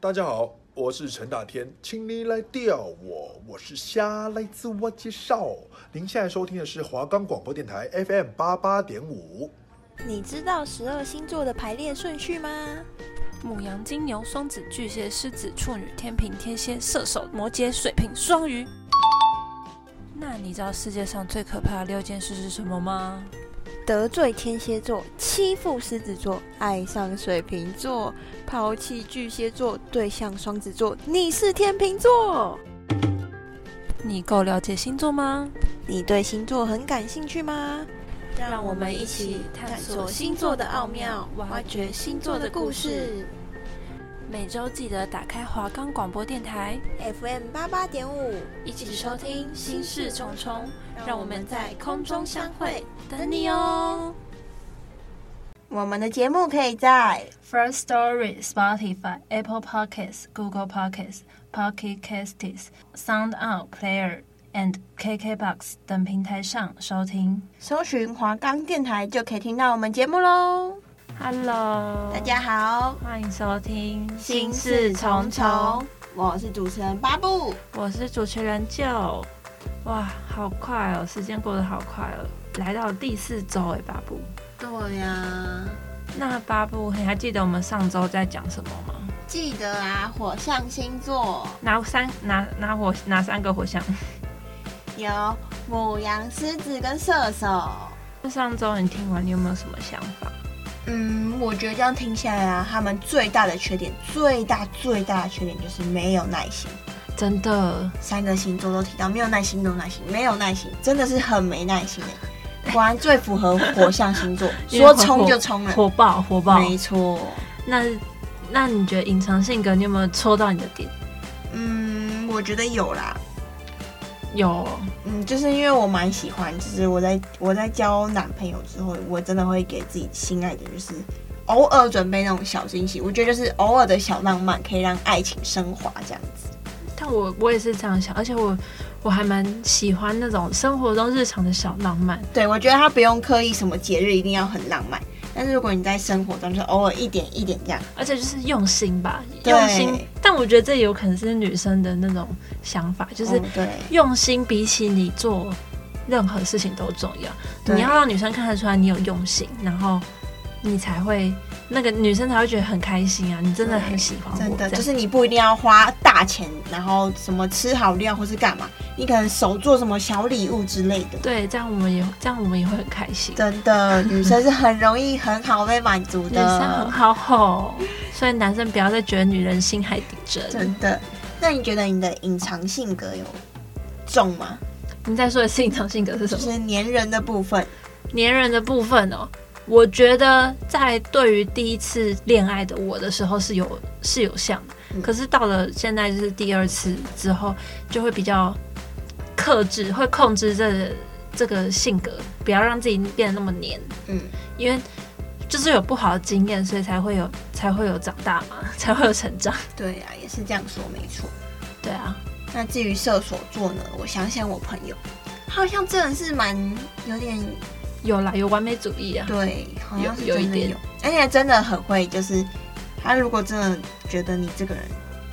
大家好，我是陈大天，请你来钓我，我是虾，来自我介绍。您现在收听的是华冈广播电台 FM 八八点五。你知道十二星座的排列顺序吗？母羊、金牛、双子、巨蟹、狮子、处女、天平、天蝎、射手、摩羯、水瓶、双鱼。那你知道世界上最可怕的六件事是什么吗？得罪天蝎座，欺负狮子座，爱上水瓶座，抛弃巨蟹座，对象双子座，你是天秤座。你够了解星座吗？你对星座很感兴趣吗？让我们一起探索星座的奥妙，挖掘星座的故事。每周记得打开华冈广播电台 FM 八八点五，一起收听心事重重，让我们在空中相会，等你哦。我们的节目可以在 First Story、Spotify、Apple Podcasts、Google Podcasts、Pocket Casts、Sound Out Player and KKBox 等平台上收听，搜寻华冈电台就可以听到我们节目喽。Hello，大家好，欢迎收听《心事重重》。我是主持人巴布，我是主持人 Joe。哇，好快哦，时间过得好快哦，来到第四周哎，巴布。对呀、啊，那巴布，你还记得我们上周在讲什么吗？记得啊，火象星座。哪三哪哪火哪三个火象？有母羊、狮子跟射手。那上周你听完，你有没有什么想法？嗯，我觉得这样听下来啊，他们最大的缺点，最大最大的缺点就是没有耐心。真的，三个星座都提到没有耐心，没有耐心，没有耐心，真的是很没耐心的。果然最符合火象星座，说冲就冲了，火爆火爆，没错。那那你觉得隐藏性格，你有没有戳到你的点？嗯，我觉得有啦。有，嗯，就是因为我蛮喜欢，就是我在我在交男朋友之后，我真的会给自己心爱的，就是偶尔准备那种小惊喜。我觉得就是偶尔的小浪漫可以让爱情升华这样子。但我我也是这样想，而且我我还蛮喜欢那种生活中日常的小浪漫。对，我觉得他不用刻意什么节日一定要很浪漫。但是如果你在生活中就偶尔一点一点这样，而且就是用心吧，用心。但我觉得这有可能是女生的那种想法，就是用心比起你做任何事情都重要。你要让女生看得出来你有用心，然后你才会那个女生才会觉得很开心啊！你真的很喜欢我，真的就是你不一定要花大钱，然后什么吃好料或是干嘛。你可能手做什么小礼物之类的，对，这样我们也这样我们也会很开心。真的，女生是很容易很好被满足的，女生很好哄，所以男生不要再觉得女人心海底针。真的，那你觉得你的隐藏性格有重吗？你在说的隐藏性格是什么？就是粘人的部分。粘人的部分哦，我觉得在对于第一次恋爱的我的时候是有是有像的，嗯，可是到了现在就是第二次之后就会比较。克制会控制这个、这个性格，不要让自己变得那么黏。嗯，因为就是有不好的经验，所以才会有才会有长大嘛，才会有成长。对啊，也是这样说，没错。对啊，那至于射手座呢？我想想，我朋友好像真的是蛮有点有啦，有完美主义啊。对，好像是有，有一点，而且真的很会，就是他如果真的觉得你这个人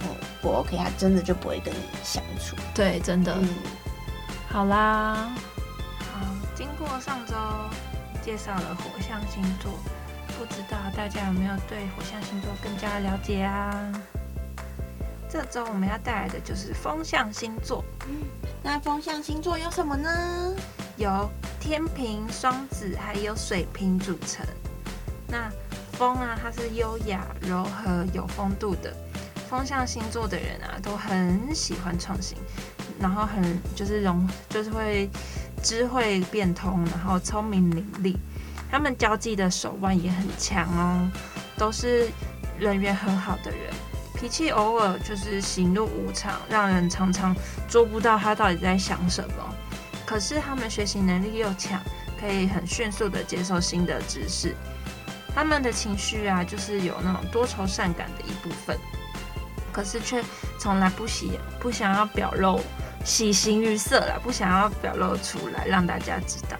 哦不 OK，他真的就不会跟你相处。对，真的。嗯好啦，好，经过上周介绍了火象星座，不知道大家有没有对火象星座更加了解啊？这周我们要带来的就是风象星座。嗯，那风象星座有什么呢？由天平、双子还有水瓶组成。那风啊，它是优雅、柔和、有风度的。风象星座的人啊，都很喜欢创新。然后很就是容就是会智慧变通，然后聪明伶俐，他们交际的手腕也很强哦，都是人缘很好的人，脾气偶尔就是喜怒无常，让人常常捉不到他到底在想什么。可是他们学习能力又强，可以很迅速的接受新的知识。他们的情绪啊，就是有那种多愁善感的一部分，可是却从来不喜不想要表露。喜形于色啦，不想要表露出来让大家知道。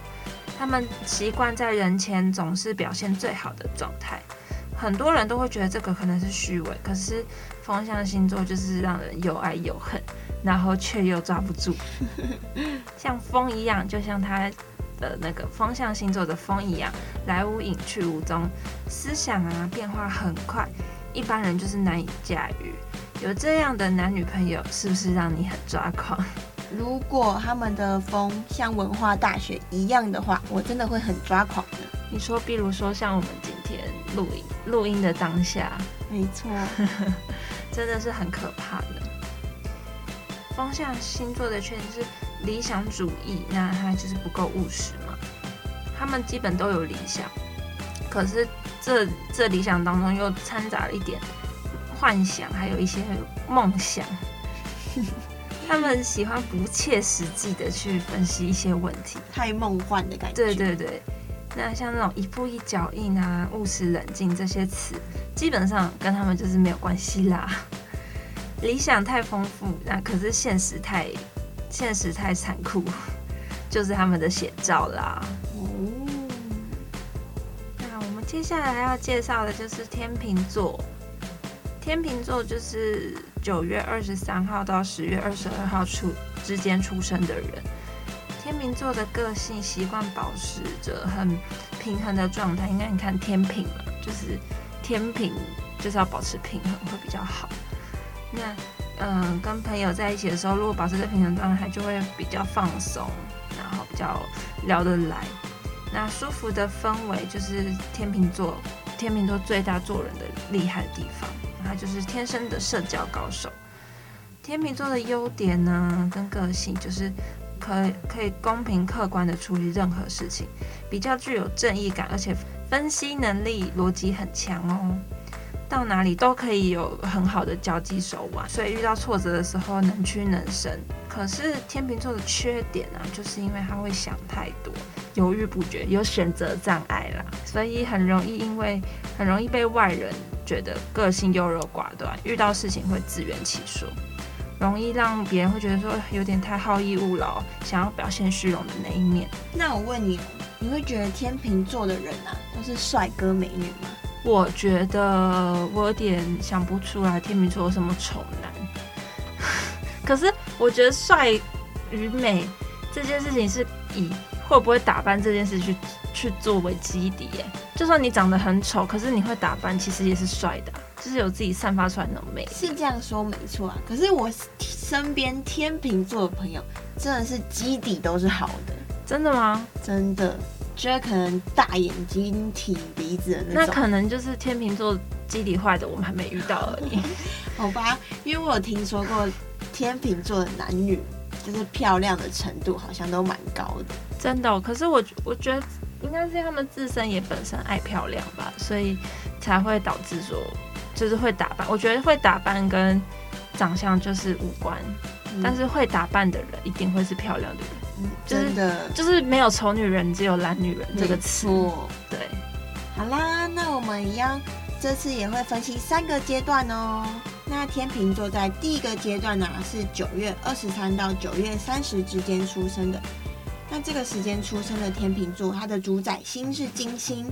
他们习惯在人前总是表现最好的状态，很多人都会觉得这个可能是虚伪，可是风象星座就是让人又爱又恨，然后却又抓不住，像风一样，就像他的那个风象星座的风一样，来无影去无踪，思想啊变化很快，一般人就是难以驾驭。有这样的男女朋友，是不是让你很抓狂？如果他们的风像文化大学一样的话，我真的会很抓狂的。你说，比如说像我们今天录音录音的当下，没错，真的是很可怕的。风象星座的缺点是理想主义，那他就是不够务实嘛。他们基本都有理想，可是这这理想当中又掺杂了一点幻想，还有一些梦想。他们喜欢不切实际的去分析一些问题，太梦幻的感觉。对对对。那像那种一步一脚印啊、务实冷静这些词，基本上跟他们就是没有关系啦。理想太丰富，那可是现实太现实太残酷，就是他们的写照啦。哦。那我们接下来要介绍的就是天秤座。天秤座就是九月二十三号到十月二十二号出之间出生的人。天秤座的个性习惯保持着很平衡的状态，应该你看天平嘛，就是天平就是要保持平衡会比较好。那嗯，跟朋友在一起的时候，如果保持着平衡状态，就会比较放松，然后比较聊得来。那舒服的氛围就是天秤座，天秤座最大做人的厉害的地方，他就是天生的社交高手。天秤座的优点呢，跟个性就是。可以可以公平客观地处理任何事情，比较具有正义感，而且分析能力、逻辑很强哦。到哪里都可以有很好的交际手腕，所以遇到挫折的时候能屈能伸。可是天秤座的缺点啊，就是因为他会想太多，犹豫不决，有选择障碍啦，所以很容易因为很容易被外人觉得个性优柔寡断，遇到事情会自圆其说。容易让别人会觉得说有点太好逸恶劳，想要表现虚荣的那一面。那我问你，你会觉得天秤座的人啊都是帅哥美女吗？我觉得我有点想不出来天秤座有什么丑男。可是我觉得帅与美这件事情是以会不会打扮这件事去去作为基底耶。就算你长得很丑，可是你会打扮，其实也是帅的啊。就是有自己散发出来那种美，是这样说没错啊。可是我身边天秤座的朋友真的是基底都是好的，真的吗？真的，觉得可能大眼睛、挺鼻子的那种。那可能就是天秤座基底坏的，我们还没遇到而已。好吧，因为我有听说过天秤座的男女，就是漂亮的程度好像都蛮高的。真的哦，可是我我觉得应该是他们自身也本身爱漂亮吧，所以才会导致说。就是会打扮，我觉得会打扮跟长相就是无关，嗯、但是会打扮的人一定会是漂亮的人。嗯，真的，就是没有丑女人，只有懒女人这个词。对，好啦，那我们一样，这次也会分析三个阶段哦。那天秤座在第一个阶段呢，是九月二十三到九月三十之间出生的。那这个时间出生的天秤座，它的主宰星是金星。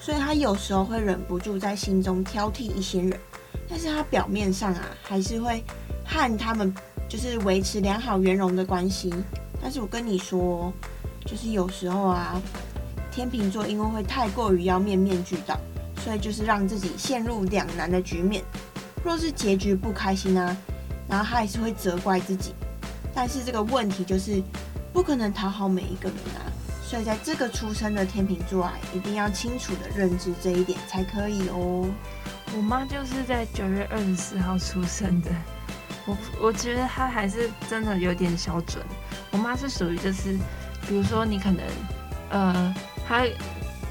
所以他有时候会忍不住在心中挑剔一些人，但是他表面上啊还是会和他们就是维持良好圆融的关系。但是我跟你说，就是有时候啊，天秤座因为会太过于要面面俱到，所以就是让自己陷入两难的局面。若是结局不开心啊，然后他还是会责怪自己。但是这个问题就是不可能讨好每一个人啊。所以在这个出生的天秤座啊，一定要清楚的认知这一点才可以哦。我妈就是在九月二十四号出生的，我我觉得他还是真的有点小准。我妈是属于就是，比如说你可能，呃，她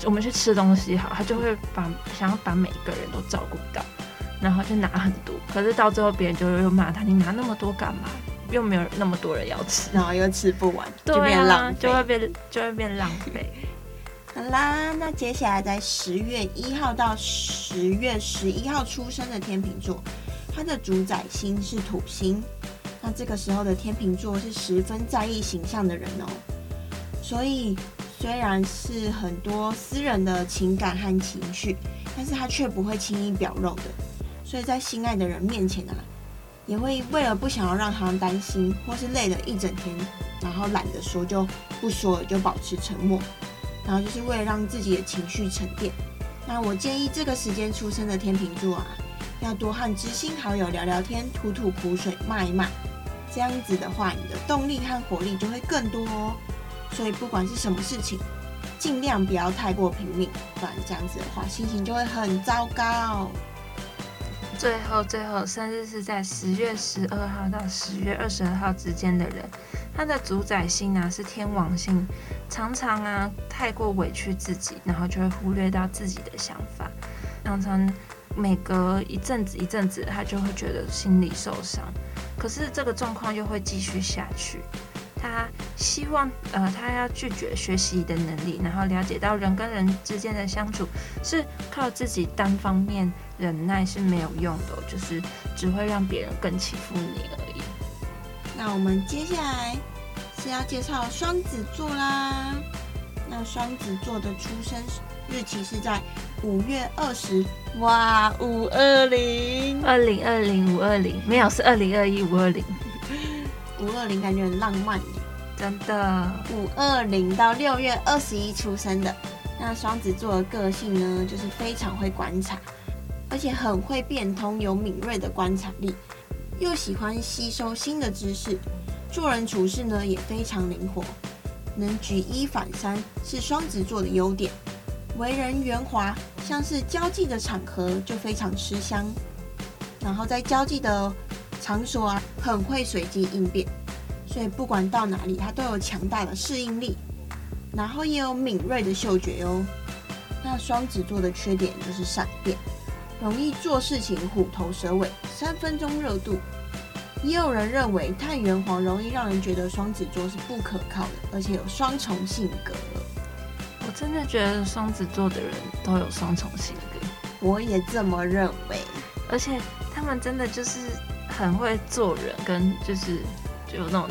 我们去吃东西好，她就会把想要把每一个人都照顾到，然后就拿很多，可是到最后别人就又骂她，你拿那么多干嘛？又没有那么多人要吃，然后又吃不完，对啊，就变浪费，就会变就会变浪费。好啦，那接下来在十月一号到十月十一号出生的天秤座，它的主宰星是土星。那这个时候的天秤座是十分在意形象的人哦，所以虽然是很多私人的情感和情绪，但是他却不会轻易表露的，所以在心爱的人面前啊，也会为了不想要让他担心，或是累了一整天，然后懒得说就不说了，就保持沉默，然后就是为了让自己的情绪沉淀。那我建议这个时间出生的天秤座啊，要多和知心好友聊聊天，吐吐苦水，骂一骂，这样子的话，你的动力和活力就会更多哦。所以不管是什么事情，尽量不要太过拼命，不然这样子的话，心情就会很糟糕。最后，最后，生日是在十月十二号到十月二十二号之间的人，他的主宰星呢是天王星，常常啊太过委屈自己，然后就会忽略到自己的想法，常常每隔一阵子一阵子，他就会觉得心里受伤，可是这个状况又会继续下去。他希望，呃，他要拒绝学习的能力，然后了解到人跟人之间的相处是靠自己单方面忍耐是没有用的，就是只会让别人更欺负你而已。那我们接下来是要介绍双子座啦。那双子座的出生日期是在五月二十，哇，五二零，二零二零五二零，没有，是二零二一五二零。五二零感觉很浪漫耶，真的。五二零到六月二十一出生的，那双子座的个性呢，就是非常会观察，而且很会变通，有敏锐的观察力，又喜欢吸收新的知识，做人处事呢也非常灵活，能举一反三是双子座的优点。为人圆滑，像是交际的场合就非常吃香，然后在交际的。场所啊，很会随机应变，所以不管到哪里，他都有强大的适应力，然后也有敏锐的嗅觉哟。那双子座的缺点就是善变，容易做事情虎头蛇尾，三分钟热度。也有人认为太圆黄，容易让人觉得双子座是不可靠的，而且有双重性格。我真的觉得双子座的人都有双重性格，我也这么认为，而且他们真的就是。很会做人，跟就是就有那种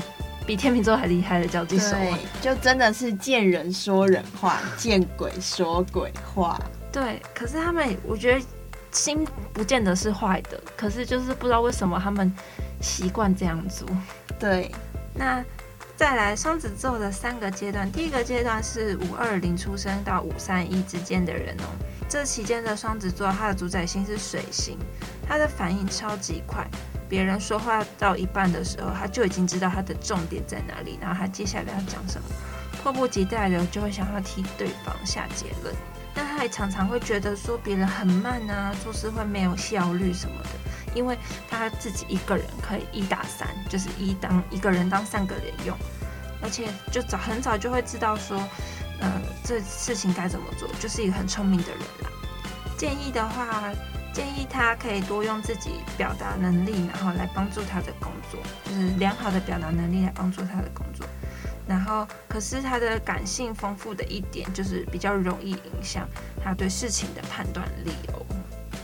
比天秤座还厉害的交际手腕，就真的是见人说人话，见鬼说鬼话。对，可是他们，我觉得心不见得是坏的，可是就是不知道为什么他们习惯这样做。对，那再来双子座的三个阶段，第一个阶段是五二零出生到五三一之间的人哦，这期间的双子座，他的主宰星是水星，他的反应超级快。别人说话到一半的时候，他就已经知道他的重点在哪里，然后他接下来要讲什么，迫不及待的就会想要替对方下结论。那他也常常会觉得说别人很慢啊，做事会没有效率什么的，因为他自己一个人可以一打三，就是一当一个人当三个人用，而且就早很早就会知道说，呃，这事情该怎么做，就是一个很聪明的人啦。建议的话。建议他可以多用自己表达能力，然后来帮助他的工作，就是良好的表达能力来帮助他的工作。然后，可是他的感性丰富的一点，就是比较容易影响他对事情的判断力哦。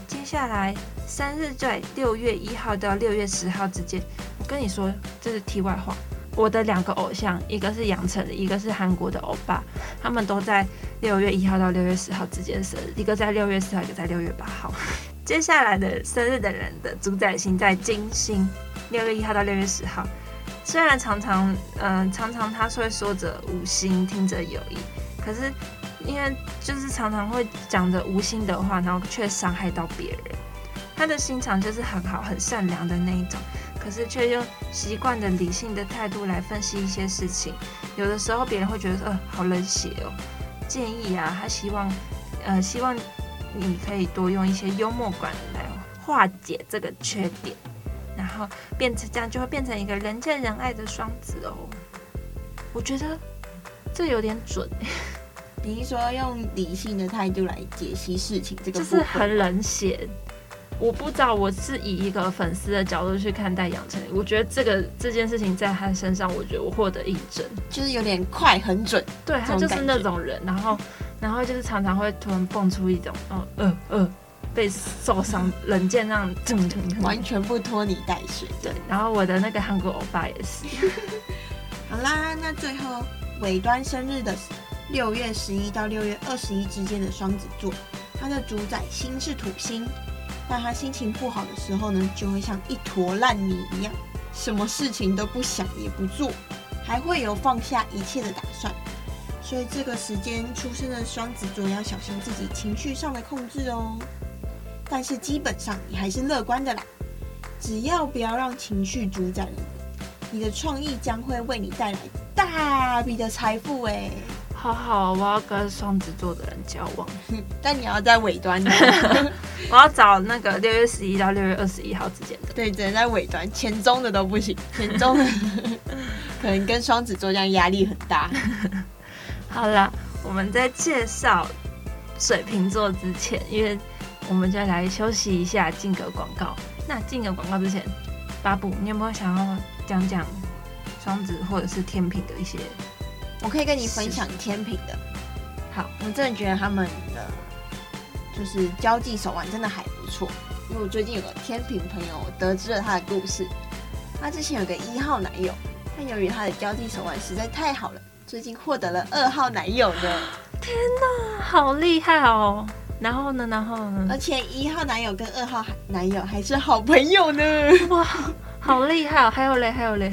接下来，生日在六月一号到六月十号之间，我跟你说，这是题外话。我的两个偶像，一个是杨丞琳，一个是韩国的欧巴，他们都在六月一号到六月十号之间生日，一个在六月四号，一个在六月八号。接下来的生日的人的主宰星在金星，六月一号到六月十号。虽然常常，嗯、常常他会说着无心，听着有意，可是因为就是常常会讲着无心的话，然后却伤害到别人。他的心肠就是很好、很善良的那一种，可是却用习惯的理性的态度来分析一些事情。有的时候别人会觉得，呃，好冷血哦。建议啊，他希望，呃，希望。你可以多用一些幽默感来化解这个缺点，然后变成这样就会变成一个人见人爱的双子哦。我觉得这有点准。你是说用理性的态度来解析事情，这个就是很冷血。我不知道，我是以一个粉丝的角度去看待杨丞琳，我觉得这个这件事情在他身上，我觉得我获得印证，就是有点快很准。对，他就是那种人，然后。然后就是常常会突然蹦出一种，哦，呃呃，被受伤冷箭那样，完全不拖泥带水。对，然后我的那个韩国欧巴也是。好啦，那最后尾端生日的六月十一到六月二十一之间的双子座，它的主宰星是土星，那他心情不好的时候呢，就会像一坨烂泥一样，什么事情都不想也不做，还会有放下一切的打算。所以这个时间出生的双子座要小心自己情绪上的控制哦。但是基本上你还是乐观的啦，只要不要让情绪主宰你，你的创意将会为你带来大笔的财富哎。好好，我要跟双子座的人交往，但你要在尾端的，我要找那个六月十一到六月二十一号之间的。对，只能在尾端，前中的都不行，前中的 可能跟双子座这样压力很大。好啦，我们在介绍水瓶座之前，因为我们就来休息一下，进个广告。那进个广告之前，巴布，你有没有想要讲讲双子或者是天平的一些？我可以跟你分享天平的。好，我真的觉得他们的就是交际手腕真的还不错。因为我最近有个天平朋友，我得知了他的故事。他之前有个一号男友，但由于他的交际手腕实在太好了，最近获得了二号男友呢。天哪，好厉害哦！然后呢，然后呢？而且一号男友跟二号男友还是好朋友呢。哇，好厉害哦！还有嘞，还有嘞。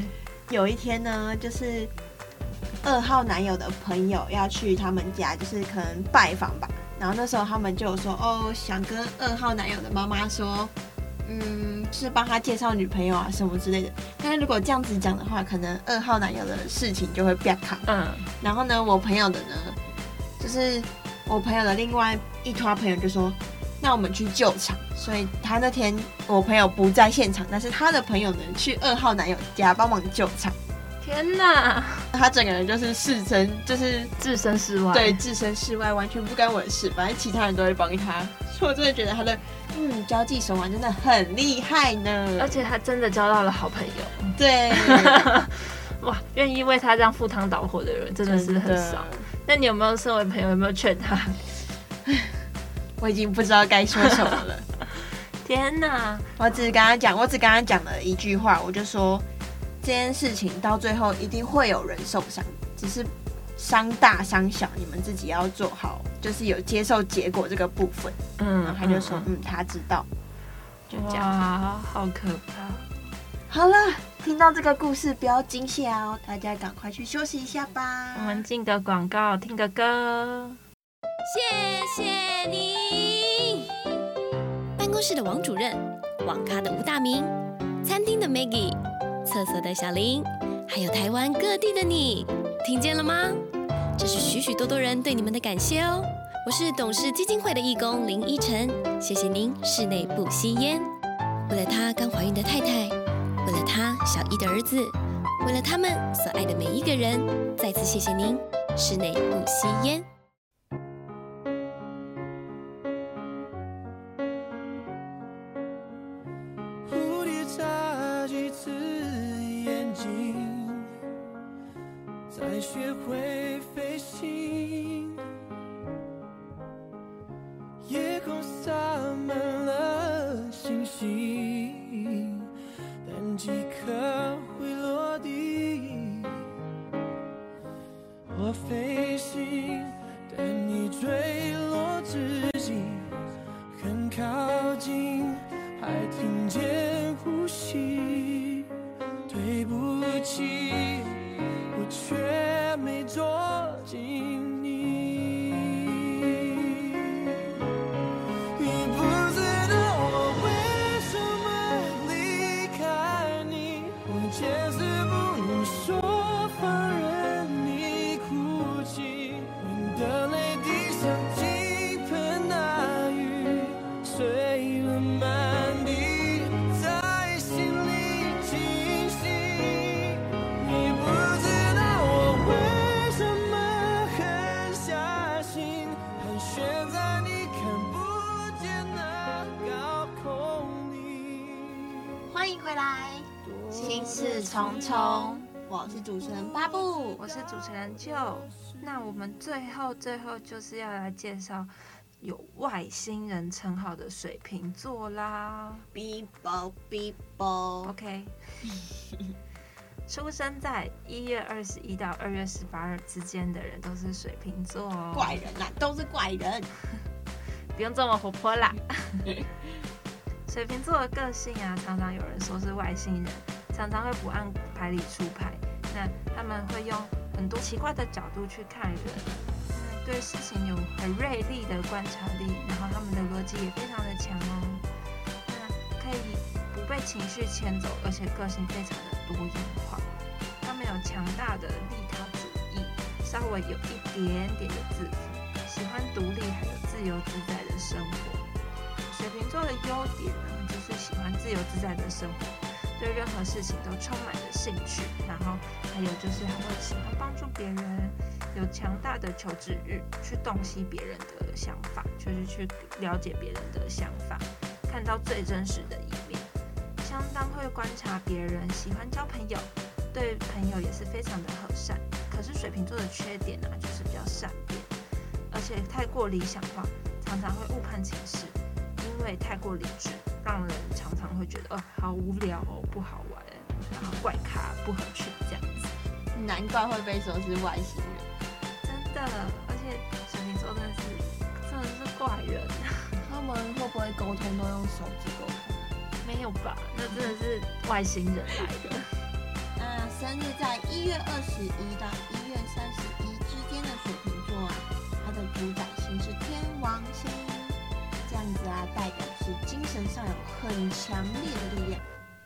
有一天呢，就是。二号男友的朋友要去他们家，就是可能拜访吧。然后那时候他们就有说，哦，想跟二号男友的妈妈说，嗯，是帮他介绍女朋友啊什么之类的。但是如果这样子讲的话，可能二号男友的事情就会变卡。嗯。然后呢，我朋友的呢，就是我朋友的另外一坨朋友就说，那我们去救场。所以他那天我朋友不在现场，但是他的朋友呢去二号男友家帮忙救场。天呐，他整个人就是置身，就是置身事外，对，置身事外，完全不干我的事。反正其他人都会帮他，所以我真的觉得他的嗯交际手腕真的很厉害呢。而且他真的交到了好朋友，对，哇，愿意为他这样赴汤蹈火的人真的是很少。那你有没有身为朋友，有没有劝他？我已经不知道该说什么了。天哪，我只跟他讲，我只跟他讲了一句话，我就说。这件事情到最后一定会有人受伤，只是伤大伤小，你们自己要做好，就是有接受结果这个部分。嗯，然后他就说，嗯，嗯，他知道，就这样。哇，好可怕！好了，听到这个故事不要惊吓哦，大家赶快去休息一下吧。我们进个广告，听个歌。谢谢你，办公室的王主任，网咖的吴大明，餐厅的 Maggie。厕所的小林，还有台湾各地的你，听见了吗？这是许许多多人对你们的感谢哦。我是董事基金会的义工林依晨，谢谢您室内不吸烟。为了他刚怀孕的太太，为了他小一的儿子，为了他们所爱的每一个人，再次谢谢您室内不吸烟。我飞行但你追虫虫，我是主持人巴布，我是主持人舅。那我们最后最后就是要来介绍有外星人称号的水瓶座啦。Bibo Bibo OK。出生在一月二十一到二月十八日之间的人都是水瓶座哦。怪人呐、啊，都是怪人。不用这么活泼啦。水瓶座的个性啊，常常有人说是外星人，常常会不按牌理出牌。那他们会用很多奇怪的角度去看人，嗯，对事情有很锐利的观察力，然后他们的逻辑也非常的强哦。那可以不被情绪牵走，而且个性非常的多元化。他们有强大的利他主义，稍微有一点点的自负，喜欢独立还有自由自在的生活。的优点呢，就是喜欢自由自在的生活，对任何事情都充满了兴趣。然后还有就是，他会喜欢帮助别人，有强大的求知欲，去洞悉别人的想法，就是去了解别人的想法，看到最真实的一面。相当会观察别人，喜欢交朋友，对朋友也是非常的和善。可是水瓶座的缺点呢，就是比较善变，而且太过理想化，常常会误判情势。因为太过理智，让人常常会觉得哦，好无聊哦，不好玩，然后怪咖不合群这样子。难怪会被说是外星人，真的。而且水瓶座真的是真的是怪人。他们会不会沟通都用手机沟通？没有吧？那真的是外星人来的。那 生日在一月二十一到一很强烈的力量，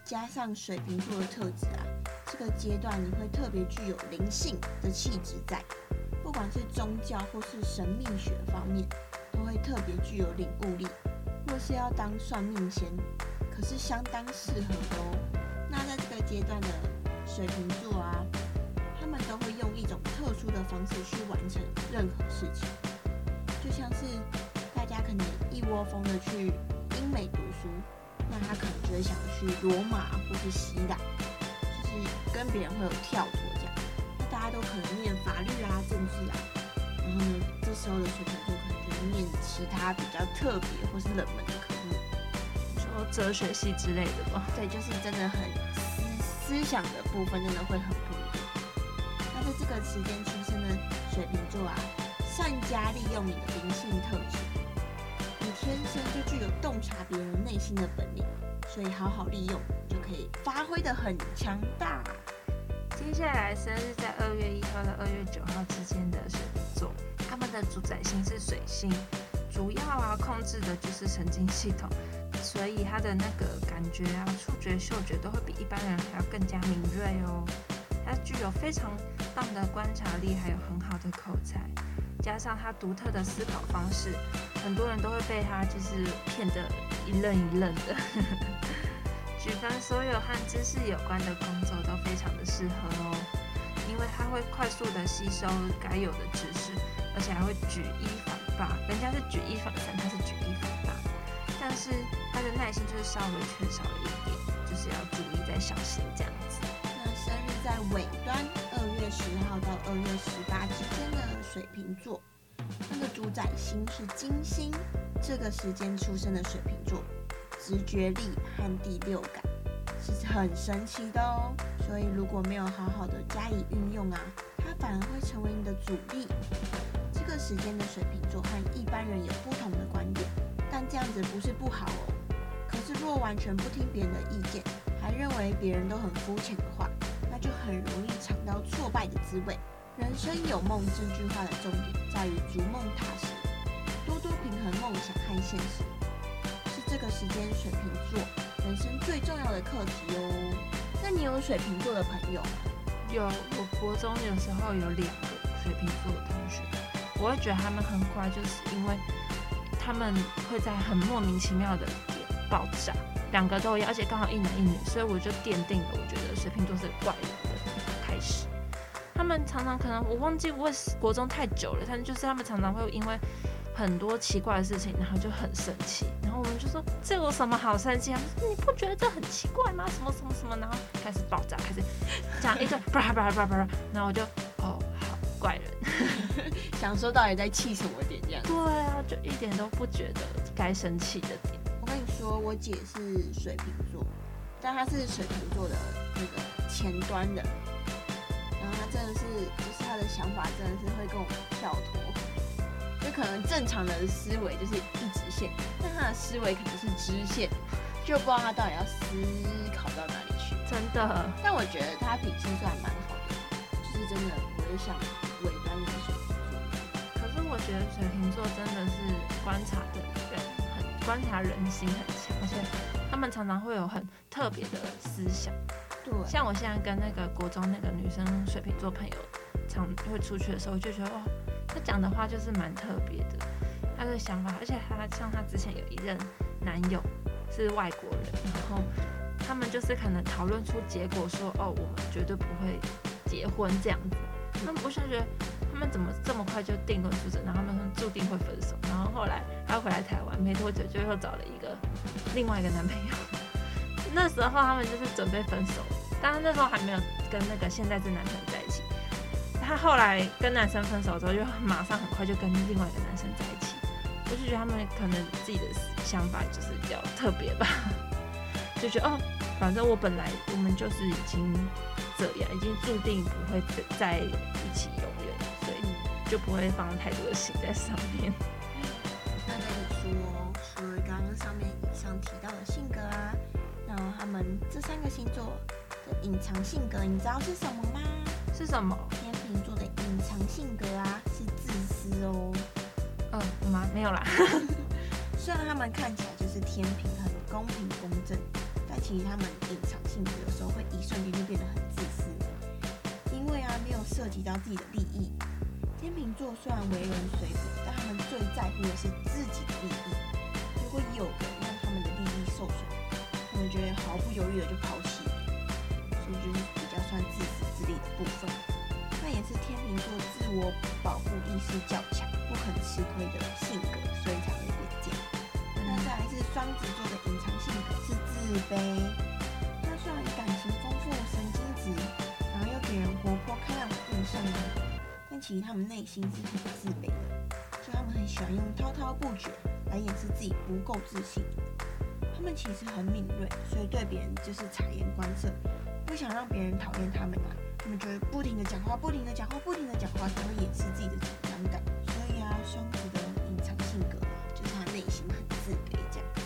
加上水瓶座的特质啊，这个阶段你会特别具有灵性的气质在，不管是宗教或是神秘学方面，都会特别具有领悟力。若是要当算命仙，可是相当适合的哦。那在这个阶段的水瓶座啊，他们都会用一种特殊的方式去完成任何事情，就像是。大家可能一窝蜂的去英美读书，那他可能就会想去罗马或是希腊，就是跟别人会有跳脱这样。那大家都可能念法律啊、政治啊，然后呢，这时候的水瓶座可能就会念其他比较特别或是冷门的科目，说哲学系之类的吧。对，就是真的很思思想的部分真的会很不一样。那在这个时间出生的水瓶座啊，善加利用你的灵性特质。天生就具有洞察别人内心的本领，所以好好利用，就可以发挥得很强大。接下来生日在二月一号到二月九号之间的水瓶座，他们的主宰星是水星，主要啊控制的就是神经系统，所以他的那个感觉啊、触觉、嗅觉都会比一般人还要更加敏锐哦。他具有非常棒的观察力，还有很好的口才。加上他独特的思考方式，很多人都会被他就是骗得一愣一愣的。举凡所有和知识有关的工作都非常的适合哦，因为他会快速的吸收该有的知识，而且还会举一反八。人家是举一反三，他是举一反八。但是他的耐心就是稍微缺少了一点，就是要注意再小心这样子。那生日在尾端，二月十号到二月十八之间的。水瓶座，它的主宰星是金星。这个时间出生的水瓶座，直觉力和第六感是很神奇的哦。所以如果没有好好的加以运用啊，它反而会成为你的阻力。这个时间的水瓶座和一般人有不同的观点，但这样子不是不好哦。可是若完全不听别人的意见，还认为别人都很肤浅的话，那就很容易尝到挫败的滋味。人生有梦这句话的重点在于逐梦踏实，多多平衡梦想和现实，是这个时间水瓶座人生最重要的课题哦。那你有水瓶座的朋友吗？有，我国中有时候有两个水瓶座的同学，我会觉得他们很乖，就是因为他们会在很莫名其妙的点爆炸，两个都有，而且刚好一男一女，所以我就奠定了我觉得水瓶座是怪人们常常可能我忘记我国中太久了，但就是他们常常会因为很多奇怪的事情，然后就很生气，然后我们就说这有什么好生气啊？你不觉得这很奇怪吗？什么什么什么，然后开始爆炸，开始讲一个叭叭叭叭叭，然后我就哦好怪人，想说到底在气什么点这样？对啊，就一点都不觉得该生气的点。我跟你说，我姐是水瓶座，但她是水瓶座的那个前端的。真的是，就是他的想法真的是会跟我们跳脱，就就可能正常的思维就是一直线，但他的思维可能是支线，就不知道他到底要思考到哪里去。真的。但我觉得他品性算蛮好的，就是真的不会像尾端的水瓶座。可是我觉得水瓶座真的是观察的人很观察人心很强，而且他们常常会有很特别的思想。像我现在跟那个国中那个女生水瓶座朋友常会出去的时候，就觉得哦，她讲的话就是蛮特别的，她的想法，而且她像她之前有一任男友是外国人，然后他们就是可能讨论出结果说哦，我们绝对不会结婚这样子。他们我想觉得他们怎么这么快就定论出这，然后他们说注定会分手，然后后来他回来台湾没多久就又找了一个另外一个男朋友。那时候他们就是准备分手。但是那时候还没有跟那个现在这男朋友在一起，他后来跟男生分手之后，就马上很快就跟另外一个男生在一起。我就觉得他们可能自己的想法就是比较特别吧，就觉得哦，反正我本来我们就是已经这样，已经注定不会在一起永远，所以就不会放太多的心在上面。那跟你说，除了刚刚上面以上提到的性格啊，然后他们这三个星座。隐藏性格，你知道是什么吗？是什么？天秤座的隐藏性格啊，是自私哦。嗯，有吗？没有啦。虽然他们看起来就是天平，很公平公正，但其实他们隐藏性格有时候会一瞬间就变得很自私，因为啊，没有涉及到自己的利益。天秤座虽然为人随和，但他们最在乎的是自己的利益。如果有人让他们的利益受损，他们就会毫不犹豫的就抛比较算自私自利的部分，那也是天秤座自我保护意识较强、不肯吃亏的性格，所以才会变这样。那再来是双子座的隐藏性格是自卑，他虽然感情丰富、神经质，然后又给人活泼开朗的印象呢，但其实他们内心是很自卑的，所以他们很喜欢用滔滔不绝来掩饰自己不够自信。他们其实很敏锐，所以对别人就是察言观色。不想让别人讨厌他们啊，他们就会不停的讲话，不停的讲话，不停的讲话，才会掩饰自己的紧张感。所以啊，双子的隐藏性格就是他内心很自卑这样子。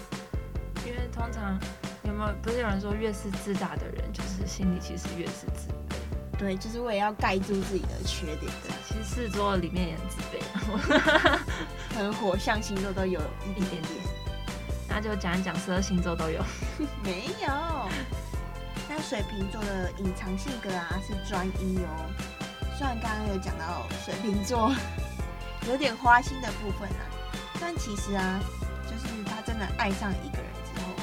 因为通常有没有不是有人说，越是自大的人，就是心里其实越是自卑。对，就是为了要盖住自己的缺点。对，其实四座里面也很自卑，很火象星座都有一点点。那就讲一讲十二星座都有。没有。水瓶座的隐藏性格啊是专一哦，虽然刚刚有讲到水瓶座 有点花心的部分啊，但其实啊，就是他真的爱上一个人之后，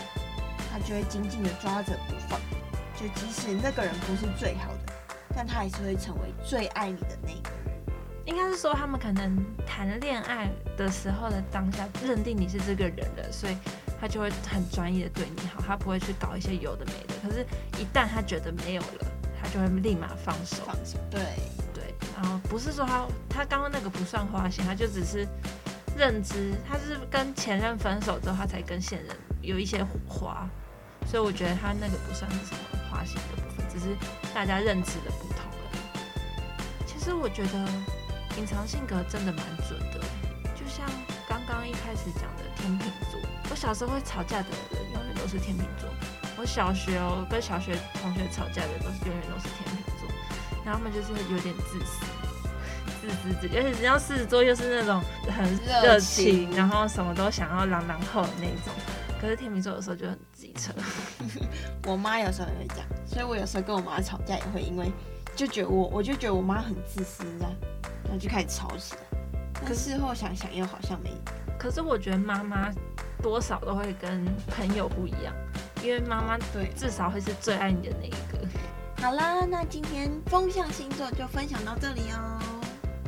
他就会紧紧的抓着不放，就即使那个人不是最好的，但他还是会成为最爱你的那个人。应该是说他们可能谈恋爱的时候的当下认定你是这个人了，所以。他就会很专业的对你好，他不会去搞一些有的没的。可是，一旦他觉得没有了，他就会立马放手。放手。对对。然后不是说他他刚刚那个不算花心，他就只是认知，他是跟前任分手之后，他才跟现任有一些火花。所以我觉得他那个不算是什么花心的部分，只是大家认知的不同而已。其实我觉得隐藏性格真的蛮准开始讲的天秤座。我小时候会吵架的人，永远都是天秤座。我小学哦，跟小学同学吵架的都是永远都是天秤座，然后他们就是有点自私，自私自，而且只要狮子座又是那种很热情，情然后什么都想要狼狼后的那种。可是天秤座有时候就很机车。我妈有时候也会讲，所以我有时候跟我妈吵架也会因为就觉得我，我就觉得我妈很自私，这样，然后就开始吵起来。可是事后想想又好像没。可是我觉得妈妈。多少都会跟朋友不一样，因为妈妈对至少会是最爱你的那一个。好啦，那今天风象星座就分享到这里哦。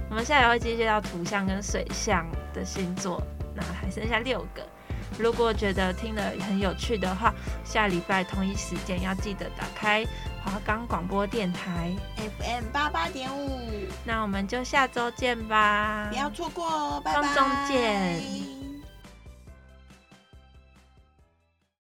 我们下来会接接到土象跟水象的星座，那还剩下六个。如果觉得听得很有趣的话，下礼拜同一时间要记得打开华冈广播电台 FM 八八点五。那我们就下周见吧，不要错过哦，拜拜。空中见。